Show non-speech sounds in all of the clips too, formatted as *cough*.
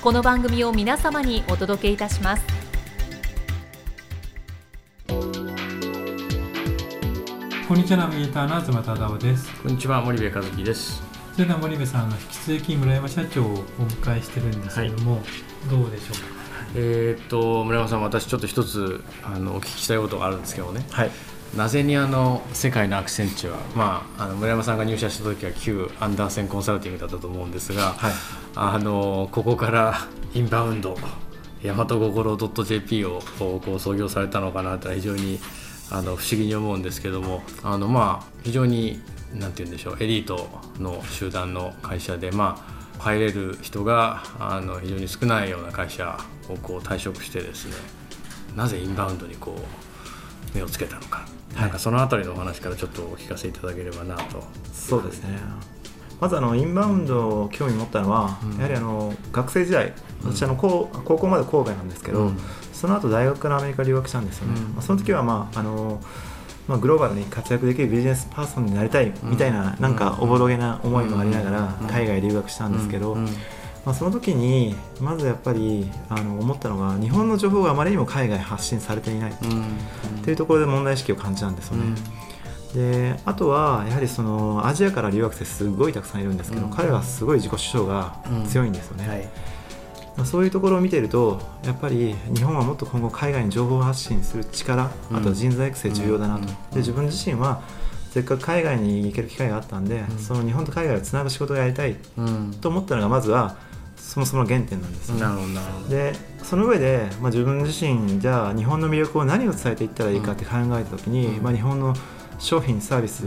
この番組を皆様にお届けいたします。こんにちはナビゲーターの東忠夫です。こんにちは森部和樹です。それでは森部さんの引き続き村山社長をお迎えしてるんですけども、はい、どうでしょうか？えー、っと村山さん私ちょっと一つあのお聞きしたいことがあるんですけどね、はい、なぜにあの世界のアクセンチュア、まあ、あの村山さんが入社した時は旧アンダーセンコンサルティングだったと思うんですが、はい、あのここからインバウンド大和心 .jp をこう創業されたのかなと非常にあの不思議に思うんですけどもあのまあ非常になんて言うんでしょうエリートの集団の会社でまあ入れる人があの非常に少ないような会社をこう退職してですねなぜインバウンドにこう目をつけたのか、はい、なんかその辺りのお話からちょっとお聞かせいただければなと。そうですね。まずあのインバウンドを興味持ったのは、うん、やはりあの学生時代私あの高高校まで神戸なんですけど、うん、その後大学からアメリカ留学したんですよね、まあ、その時はまああのまあ、グローバルに活躍できるビジネスパーソンになりたいみたいな、なんかおぼろげな思いもありながら海外留学したんですけど、まあ、その時にまずやっぱりあの思ったのが日本の情報があまりにも海外発信されていない。っていうところで問題意識を感じたんですよね。であとはやはりそのアジアから留学生すごいたくさんいるんですけど、彼はすごい自己主張が強いんですよね。はい。まあ、そういうところを見ているとやっぱり日本はもっと今後海外に情報発信する力あと人材育成重要だなと、で自分自身はせっかく海外に行ける機会があったんで、その日本と海外をつなぐ仕事をやりたいと思ったのがまずはそもそもの原点なんですなるほどでその上で、まあ、自分自身じゃあ日本の魅力を何を伝えていったらいいかって考えた時に、まあ、日本の商品サービス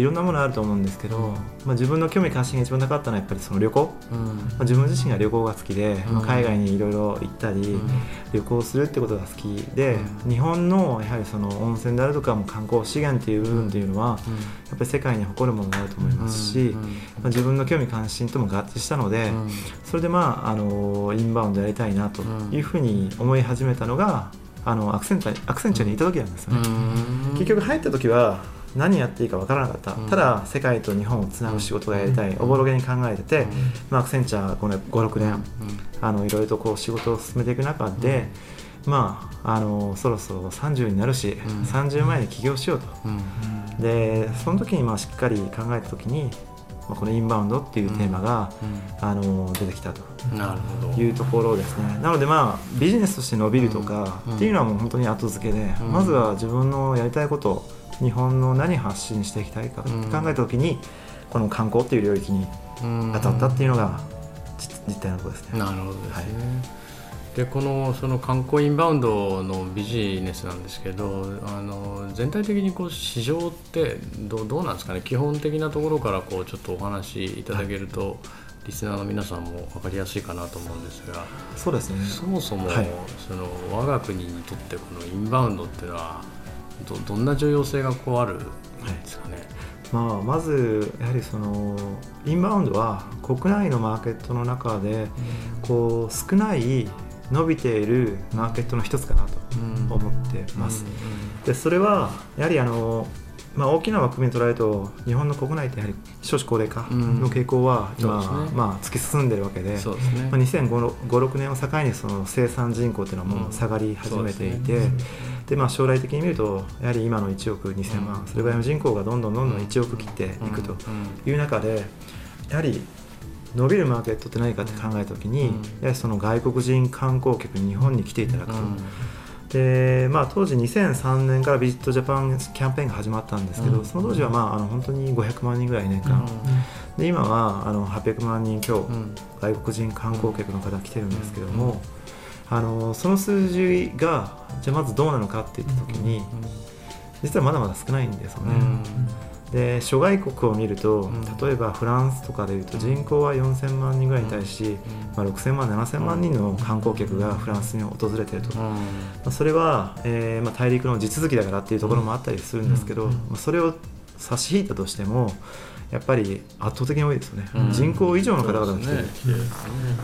いろんなものあると思うんですけど、まあ、自分の興味関心が一番高かったのはやっぱりその旅行、うん、まあ、自分自身が旅行が好きで、まあ、海外にいろいろ行ったり、旅行するってことが好きで、日本のやはりその温泉であるとかも観光資源っていう部分っていうのは、やっぱり世界に誇るものがあると思いますし、まあ、自分の興味関心とも合致したので、それでまああのインバウンドやりたいなというふうに思い始めたのがあのアクセンチャーアクセンチにいた時なんですよね。結局入った時は何やっていいか分からなかった、うん、ただ世界と日本をつなぐ仕事がやりたい、うん、おぼろげに考えてて、うん、まあ、アクセンチャー56年、あのいろいろとこう仕事を進めていく中で、まあ、あのそろそろ30になるし、うん、30前に起業しようと、でその時にまあしっかり考えた時にまあ、このインバウンドっていうテーマが、あの出てきたと。いうところですね。なのでまあビジネスとして伸びるとかっていうのはもう本当に後付けで、まずは自分のやりたいこと日本の何発信していきたいかって考えた時に、この観光っていう領域に当たったっていうのが実態のところですね。なるほどですね、はい。でこのその観光インバウンドのビジネスなんですけどあの全体的にこう市場ってどどうなんですかね？基本的なところからこうちょっとお話しいただけると、はい、リスナーの皆さんも分かりやすいかなと思うんですがそうですね。そもそも、はい、その我が国にとってこのインバウンドっていうのはどどんな重要性がこうあるんですかね、はい。まあ、まずやはりそのインバウンドは国内のマーケットの中でこう少ない伸びているマーケットの一つかなと思ってます。でそれはやはりあのまあ、大きな枠組みを捉えると日本の国内ってやはり少子高齢化の傾向は今、うんね、まあ、突き進んでいるわけでで、ね。まあ、2056年を境にその生産人口というのはもう下がり始めていて、うんで、まあ、将来的に見るとやはり今の1億2000万、それぐらいの人口がどんどんどんどん1億切っていくという中でやはり伸びるマーケットって何かって考えた時に、うん、やはりその外国人観光客に日本に来ていただくと。うん。でまあ、当時2003年からビジットジャパンキャンペーンが始まったんですけど、うん、その当時は、まあ、あの本当に500万人ぐらい年間、うん、で今はあの800万人強、うん、外国人観光客の方来てるんですけども、あのその数字がじゃあまずどうなのかっていった時に、実はまだまだ少ないんですよね。で諸外国を見ると、例えばフランスとかでいうと人口は4000万人ぐらいに対し、まあ、6000万7000万人の観光客がフランスに訪れていると、まあ、それは、えーまあ、大陸の地続きだからっていうところもあったりするんですけど、まあ、それを差し引いたとしてもやっぱり圧倒的に多いですよね、うん、人口以上の方々が来てる、ね、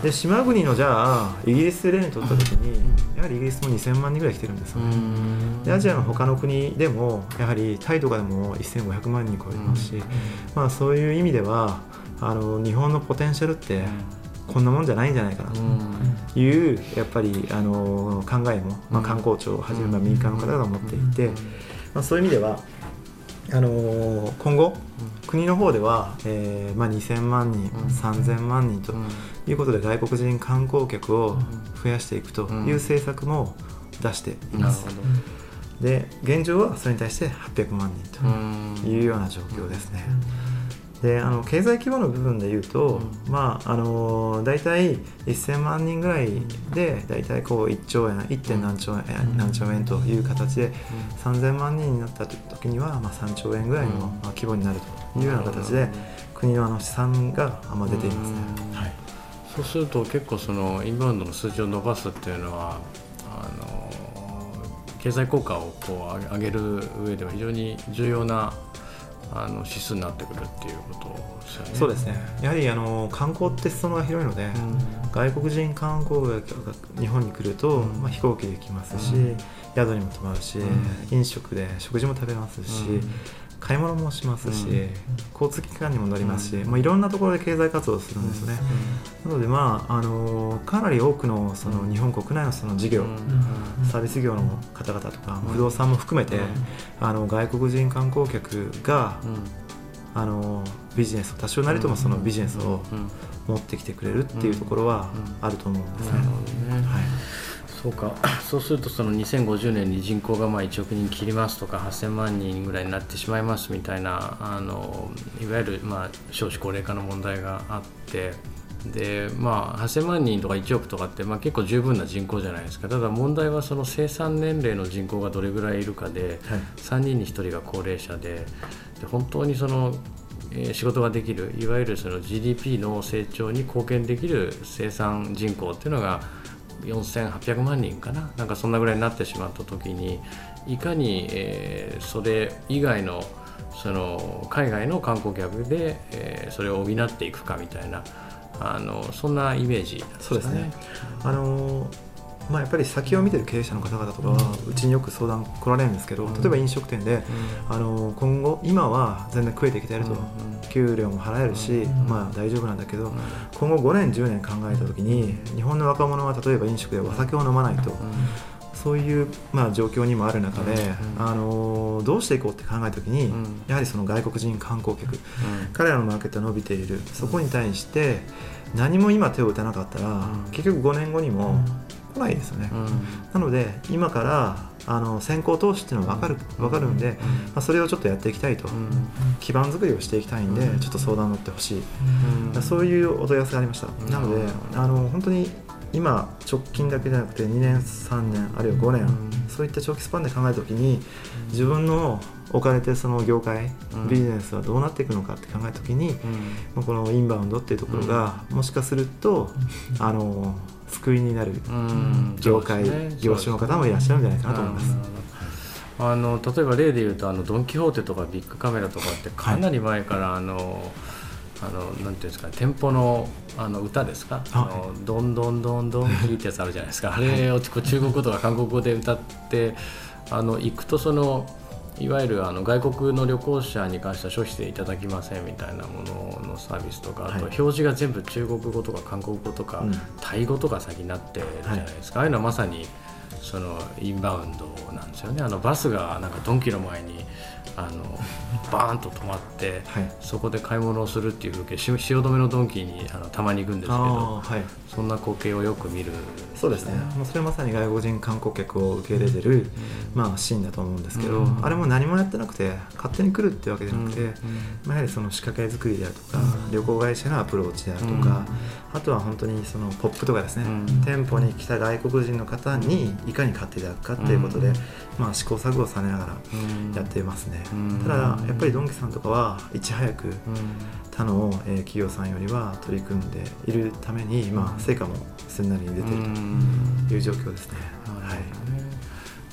で島国のじゃあイギリスで例にとった時にやはりイギリスも2000万人ぐらい来てるんですよ。ね、でアジアの他の国でもやはりタイとかでも1500万人超えてますし、まあ、そういう意味ではあの日本のポテンシャルってこんなもんじゃないんじゃないかな。というやっぱりあの考えも、まあ、観光庁をはじめ民間の方が持っていて、まあ、そういう意味ではあの今後、国の方では、えーまあ、2000万人、うん、3000万人ということで外国人観光客を増やしていくという政策も出しています。で現状はそれに対して800万人というような状況ですね。であの経済規模の部分でいうと、うん、まああの大体1000万人ぐらいで大体こう1兆円 1. 点何兆円、うん、何兆円という形で、うん、3000万人になった時には、まあ、3兆円ぐらいの、まあ、規模になるというような形で、国のあの試算が、まあ、出ていますね。はい、そうすると結構そのインバウンドの数字を伸ばすっていうのはあの経済効果をこう上げる上では非常に重要なあの指数になってくるっていうことですよね。そうですね。やはりあの観光って裾野が広いので、うん、外国人観光客が日本に来ると、うん、まあ、飛行機で来ますし、うん、宿にも泊まるし、飲食で食事も食べますし、買い物もしますし、うん、交通機関にも乗りますし、うん、まあ、いろんなところで経済活動をするんですね、うん、なので、まああのかなり多くのその日本国内のその事業、サービス業の方々とか、不動産も含めて、あの外国人観光客が、あのビジネス多少なりともそのビジネスを持ってきてくれるっていうところはあると思うんですね。はいそうか。*coughs* そうするとその2050年に人口がまあ1億人切りますとか8000万人ぐらいになってしまいますみたいなあのいわゆるまあ少子高齢化の問題があってでまあ、8000万人とか1億とかって、まあ、結構十分な人口じゃないですか。ただ問題はその生産年齢の人口がどれぐらいいるかで、はい、3人に1人が高齢者でで本当にそのえ仕事ができるいわゆるその GDP の成長に貢献できる生産人口っていうのが4800万人かな？なんかそんなぐらいになってしまった時にいかに、えー、それ以外のその海外の観光客で、えー、それを補っていくかみたいなあのそんなイメージ、ね、そうですね。あのまあ、やっぱり先を見てる経営者の方々とかはうちによく相談来られるんですけど、例えば飲食店で、あの今後今は全然食えてきてると、給料も払えるし、まあ、大丈夫なんだけど、今後5年10年考えた時に日本の若者は例えば飲食でお酒を飲まないと。そういう、まあ、状況にもある中で、あのどうしていこうって考えた時に、やはりその外国人観光客、彼らのマーケットが伸びている。そこに対して何も今手を打たなかったら、結局5年後にも来ないですよね、うん、なので今からあの先行投資っていうのは分かる分かるんで、まあ、それをちょっとやっていきたいと、基盤作りをしていきたいんで、ちょっと相談乗ってほしい、そういうお問い合わせがありました、なのであの本当に今直近だけじゃなくて2年3年あるいは5年、そういった長期スパンで考えた時に自分の置かれてその業界、ビジネスはどうなっていくのかって考えた時に、まあ、このインバウンドっていうところが、もしかするとあの救いになる業界、ね、業種の方もいらっしゃるんじゃないかなと思います。あの例えば例で言うとあのドン・キホーテとかビッグカメラとかってかなり前から、はい、あのあのなんていうんですか店舗のあの歌ですか、あ。のどんどんどんどんキーってやつあるじゃないですか、あれを中国語とか韓国語で歌ってあの行くとそのいわゆるあの外国の旅行者に関しては消費税いただきませんみたいなもののサービスとか、あと表示が全部中国語とか韓国語とか、タイ語とか先になってるじゃないですか、ああいうのはまさにそのインバウンドなんですよね。あのバスがなんかドンキの前にあのバーンと止まって、はい、そこで買い物をするっていう風景汐留のドンキーにあのたまに行くんですけど、はい、そんな光景をよく見る、そうですね。もうそれまさに外国人観光客を受け入れてる、うん、まあ、シーンだと思うんですけど、うん、あれも何もやってなくて勝手に来るってわけじゃなくて、うん、まあ、やはりその仕掛け作りであるとか、旅行会社のアプローチであるとか、あとは本当にそのポップとかですね、店舗に来た外国人の方にいかに買っていただくかっていうことで、まあ、試行錯誤されながらやっていますね、ただやっぱりドンキさんとかはいち早く他の企業さんよりは取り組んでいるために、まあ、成果もすんなり出ているという状況ですね。はい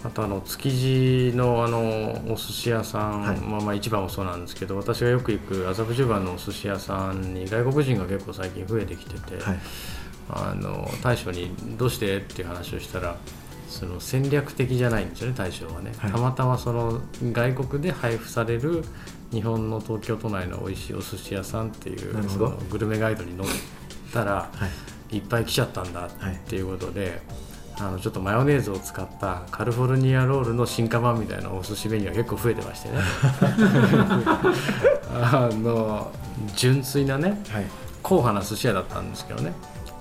あとあの築地のあのお寿司屋さん、はい、まあ、まあ市場もそうなんですけど私がよく行く麻布十番のお寿司屋さんに外国人が結構最近増えてきてて、はい、あの大将に「どうして?」っていう話をしたらその戦略的じゃないんですよね大将はね、はい、たまたまその外国で配布される日本の東京都内の美味しいお寿司屋さんっていうグルメガイドに載ったら、はい、いっぱい来ちゃったんだっていうことで、はい、あのちょっとマヨネーズを使ったカリフォルニアロールの進化版みたいなお寿司メニューが結構増えてましてね。*laughs* あの純粋なね、硬派な寿司屋だったんですけどね。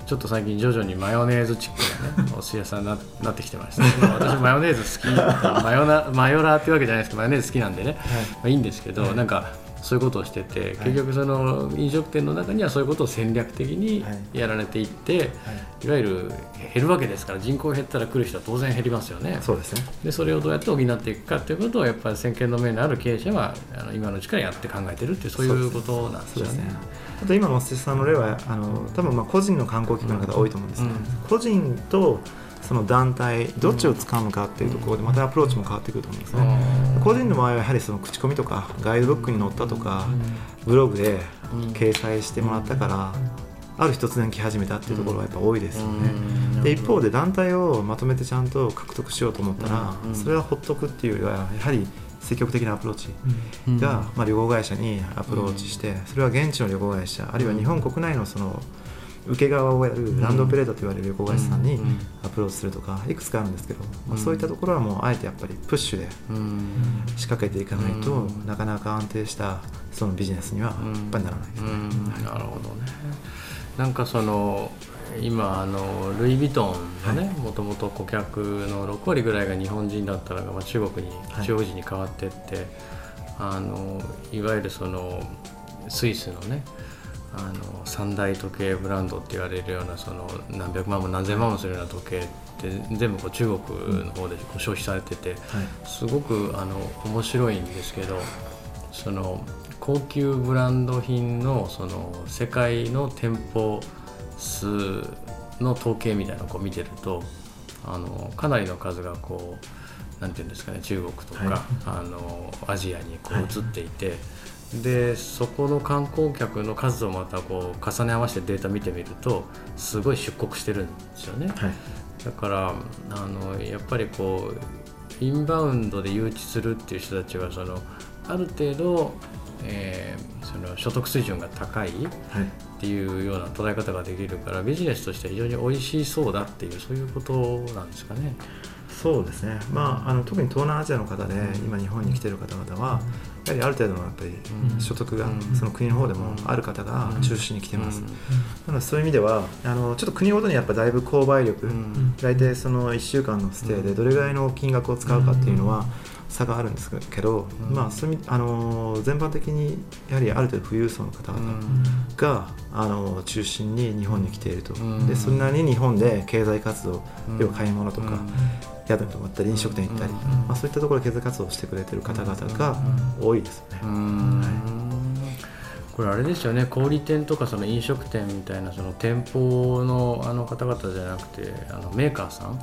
ちょっと最近徐々にマヨネーズチックなねお寿司屋さんにな *laughs* なってきてました、まあ、私マヨネーズ好きマヨナマヨラーってわけじゃないですけどマヨネーズ好きなんでね、はい。まあ、いいんですけど、はい、なんかそういうことをしてて、結局その飲食店の中にはそういうことを戦略的にやられていって、はい。い、わゆる減るわけですから人口減ったら来る人は当然減りますよね。そうですね。でそれをどうやって補っていくかということをやっぱり先見の目のある経営者はあの今のうちからやって考えてるっていうそういうことなんですよね。あと今の瀬さんの例はあの多分まあ個人の観光客の方多いと思うんですね、うん、個人とその団体どっちを使うのかっていうところでまたアプローチも変わってくると思うんですね、個人の場合はやはりその口コミとかガイドブックに載ったとかブログで掲載してもらったからある日突然来始めたっていうところがやっぱ多いですよね。で一方で団体をまとめてちゃんと獲得しようと思ったらそれはほっとくっていうよりはやはり積極的なアプローチが、まあ、旅行会社にアプローチしてそれは現地の旅行会社あるいは日本国内のその受け側をやるランドオペレーターと言われる旅行会社さんにアプローチするとかいくつかあるんですけど、まあ、そういったところはもうあえてやっぱりプッシュで仕掛けていかないとなかなか安定したそのビジネスにはやっぱりならないですね。なるほどね。なんかその今あのルイ・ヴィトンのねもともと顧客の6割ぐらいが日本人だったのが、まあ、中国に、中国人に変わっていってあのいわゆるそのスイスのねあの三大時計ブランドって言われるようなその何百万も何千万もするような時計って全部こう中国の方で消費されてて、すごくあの面白いんですけどその高級ブランド品のその世界の店舗数の統計みたいなのをこう見てるとあのかなりの数がこうなんていうんですかね中国とか、はい、あのアジアにこう移っていて。はいでそこの観光客の数をまたこう重ね合わせてデータ見てみるとすごい出国してるんですよね、はい、だからあのやっぱりこうインバウンドで誘致するっていう人たちはそのある程度、えー、その所得水準が高いっていうような捉え方ができるからビジネスとして非常に美味しそうだっていうそういうことなんですかね。そうですね、まあ、あの特に東南アジアの方で今日本に来てる方々はやはりある程度のやっぱり所得がその国の方でもある方が中心に来てます、なのでそういう意味ではあのちょっと国ごとにやっぱだいぶ購買力、大体その1週間のステイでどれぐらいの金額を使うかっていうのは差があるんですけど、まあ、そういうあの全般的にやはりある程度富裕層の方々が、あの中心に日本に来ていると、でそんなに日本で経済活動、要は買い物とか、宿に泊まったり飲食店行ったり、まあ、そういったところで経済活動をしてくれてる方々が多いですよね。これあれですよね小売店とかその飲食店みたいなその店舗のあの方々じゃなくてあのメーカーさん、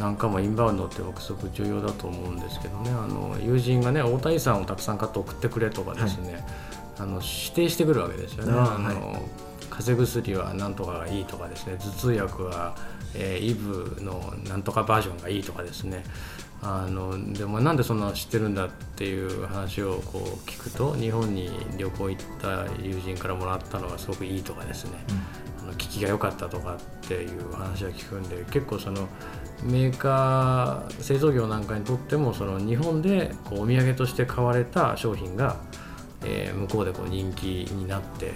なんかもインバウンドって僕すごく重要だと思うんですけどねあの友人がね大谷さんをたくさん買って送ってくれとかですね、はい、あの指定してくるわけですよね。あの、風邪薬は何とかがいいとかですね頭痛薬は、えー、イブのなんとかバージョンがいいとかですねあのでもなんでそんなの知ってるんだっていう話をこう聞くと日本に旅行行った友人からもらったのがすごくいいとかですね、あの効きが良かったとかっていう話は聞くんで結構そのメーカー製造業なんかにとってもその日本でこうお土産として買われた商品が、えー、向こうでこう人気になって、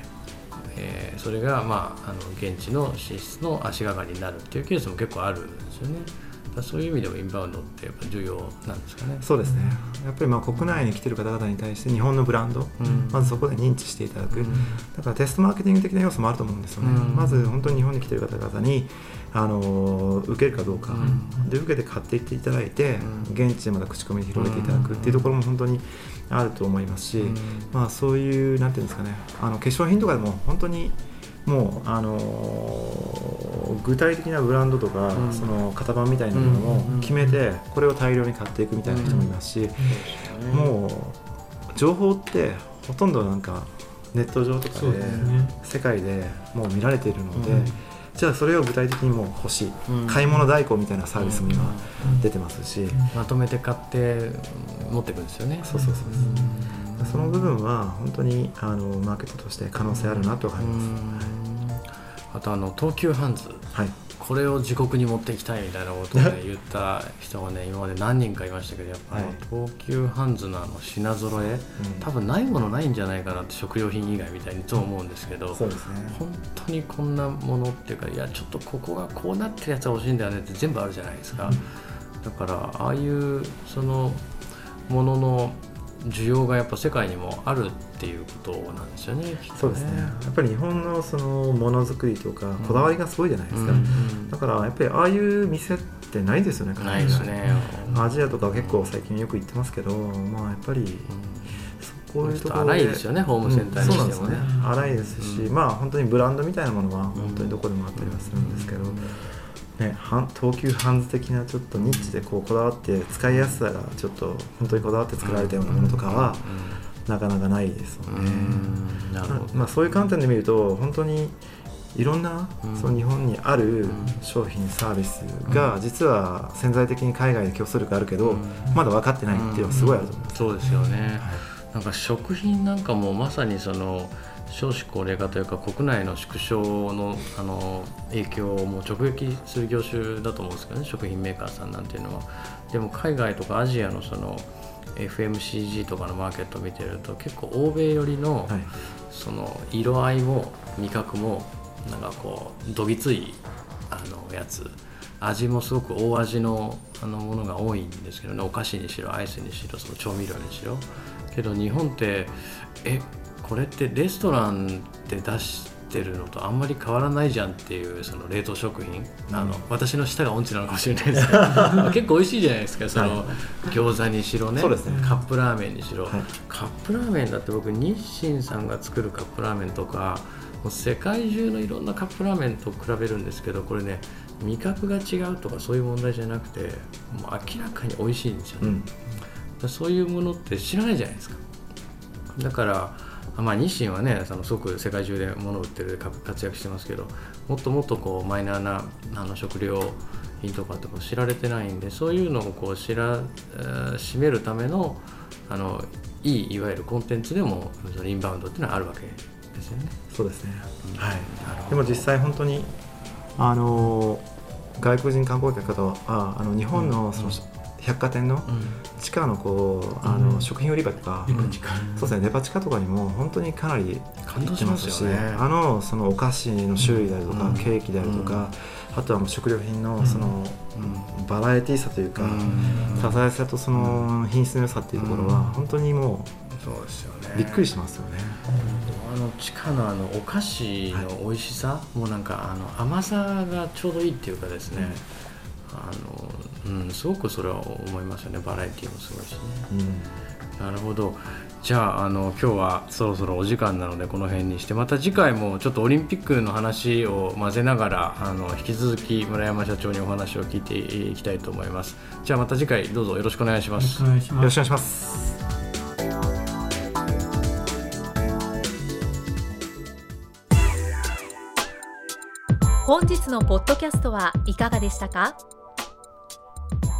えー、それが、まあ、あの現地の進出の足がかりになるっていうケースも結構あるんですよね。そういう意味でもインバウンドってやっぱ重要なんですかね。そうですね。やっぱりまあ国内に来てる方々に対して日本のブランド、うん、まずそこで認知していただく、うん、だからテストマーケティング的な要素もあると思うんですよね。うん、まず本当に日本に来てる方々にあの受けるかどうか、で受けて買っていっていただいて、現地でまた口コミで広げていただくっていうところも本当にあると思いますし、まあそういうなんていうんですかね、あの化粧品とかでも本当にもう、あのー、具体的なブランドとか、うん、その型番みたいなものを決めて、これを大量に買っていくみたいな人もいますし、うん、もう情報ってほとんどなんかネット上とかで、世界でもう見られているので。じゃあそれを具体的にも欲しい、買い物代行みたいなサービスも今出てますし、まとめて買って持っていくんですよね。そうそうそうその部分は本当にあのマーケットとして可能性あるなと思います。あとあの東急ハンズ、はい、これを自国に持っていきたいみたいなことを、ね、*laughs* 言った人がね今まで何人かいましたけどやっぱ、はい、東急ハンズのあの品揃え、うん、多分ないものないんじゃないかなって食料品以外みたいにと思うんですけど、そうですね、本当にこんなものっていうかいやちょっとここがこうなってるやつは欲しいんだよねって全部あるじゃないですか、うん、だからああいうそのものの需要がやっぱ世界にもあるっていうことなんですよね。ねそうですね。やっぱり日本のそのものづくりとかこだわりがすごいじゃないですか。うん、だからやっぱりああいう店ってないですよね。ないですね。アジアとか結構最近よく行ってますけど、まあやっぱり。こういうところ荒いですよね、ホームセンターにしてもね。荒いですし、まあ本当にブランドみたいなものは本当にどこでもあったりはするんですけど。ね、東急ハンズ的なちょっとニッチでこうこだわって使いやすさがちょっと本当にこだわって作られたようなものとかはなかなかないですよね。まあ、そういう観点で見ると本当にいろんな、その日本にある商品サービスが実は潜在的に海外で競争力あるけど、まだ分かってないっていうのはすごいあると思います。そうですよね、はい、なんか食品なんかもまさにその少子高齢化というか国内の縮小のあの影響をも直撃する業種だと思うんですけどね食品メーカーさんなんていうのは。でも海外とかアジアのその FMCG とかのマーケットを見てると結構欧米寄りの,、その色合いも味覚もなんかこうどぎついあのやつ。味もすごく大味のあのものが多いんですけどね。お菓子にしろアイスにしろその調味料にしろ。けど日本ってえこれってレストランで出してるのとあんまり変わらないじゃんっていうその冷凍食品、うん、あの私の舌が音痴なのかもしれないですけど *laughs* 結構美味しいじゃないですかその、はい、餃子にしろね、ね、カップラーメンにしろ、はい、カップラーメンだって僕日清さんが作るカップラーメンとかもう世界中のいろんなカップラーメンと比べるんですけどこれね味覚が違うとかそういう問題じゃなくてもう明らかに美味しいんですよね、うん、そういうものって知らないじゃないですか。だからまあ、日清はねそのすごく世界中で物を売ってる活躍してますけどもっともっとこうマイナーなあの食料品とかって知られてないんでそういうのをこう知らしめるためのあのいいいわゆるコンテンツでもそのインバウンドっていうのはあるわけですよね。そうですね、はい、でも実際本当にあの外国人観光客とああの日本のその、うん百貨店の地下のこう、あの食品売り場とか、そうですねデパ地下とかにも本当にかなり感動しますし、ね、あのそのお菓子の種類であるとか、ケーキであるとか、あとはもう食料品のその、バラエティーさというか、多彩さとその品質の良さっていうところは本当にもうそうですよね。びっくりしますよね。あの地下のあのお菓子の美味しさ、もうなんかあの甘さがちょうどいいっていうかですね、あの、うん、すごくそれは思いますよね。バラエティーもすごいしね、うん、なるほど。じゃああの今日はそろそろお時間なのでこの辺にしてまた次回もちょっとオリンピックの話を混ぜながらあの引き続き村山社長にお話を聞いていきたいと思います。じゃあまた次回どうぞよろしくお願いします。よろしくお願いします。本日のポッドキャストはいかがでしたか？